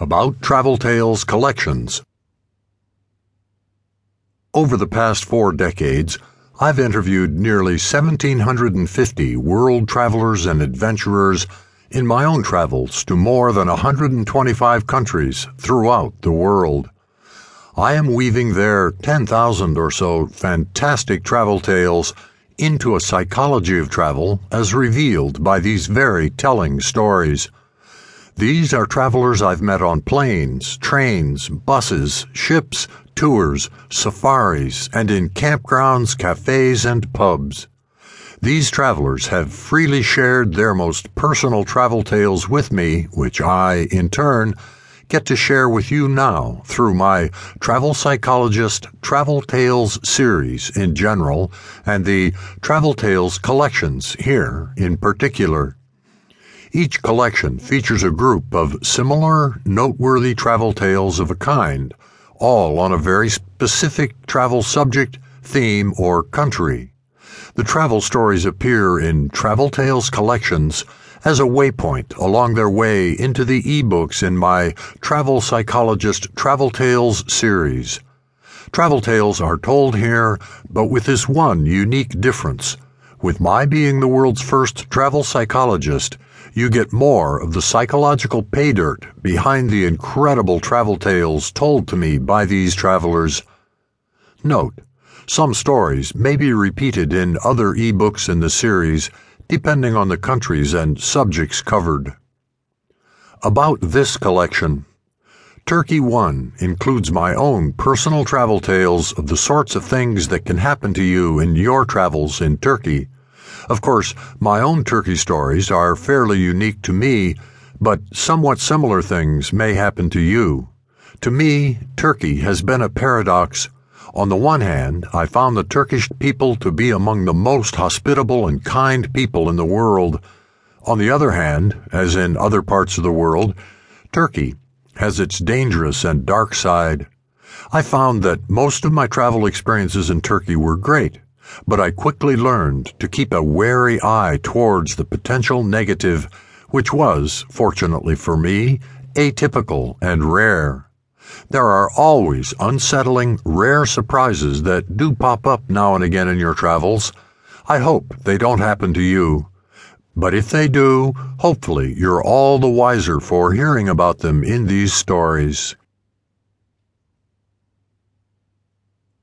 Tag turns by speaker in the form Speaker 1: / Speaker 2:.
Speaker 1: About Travel Tales Collections. Over the past four decades, I've interviewed nearly 1,750 world travelers and adventurers in my own travels to more than 125 countries throughout the world. I am weaving their 10,000 or so fantastic travel tales into a psychology of travel as revealed by these very telling stories. These are travelers I've met on planes, trains, buses, ships, tours, safaris, and in campgrounds, cafes, and pubs. These travelers have freely shared their most personal travel tales with me, which I, in turn, get to share with you now through my Travel Psychologist Travel Tales series in general and the Travel Tales collections here in particular. Each collection features a group of similar, noteworthy travel tales of a kind, all on a very specific travel subject, theme, or country. The travel stories appear in Travel Tales collections as a waypoint along their way into the ebooks in my Travel Psychologist Travel Tales series. Travel tales are told here, but with this one unique difference. With my being the world's first travel psychologist, you get more of the psychological pay dirt behind the incredible travel tales told to me by these travelers. Note, some stories may be repeated in other ebooks in the series, depending on the countries and subjects covered. About this collection. Turkey 1 includes my own personal travel tales of the sorts of things that can happen to you in your travels in Turkey of course, my own turkey stories are fairly unique to me, but somewhat similar things may happen to you. To me, Turkey has been a paradox. On the one hand, I found the Turkish people to be among the most hospitable and kind people in the world. On the other hand, as in other parts of the world, Turkey has its dangerous and dark side. I found that most of my travel experiences in Turkey were great but I quickly learned to keep a wary eye towards the potential negative, which was, fortunately for me, atypical and rare. There are always unsettling, rare surprises that do pop up now and again in your travels. I hope they don't happen to you. But if they do, hopefully you're all the wiser for hearing about them in these stories.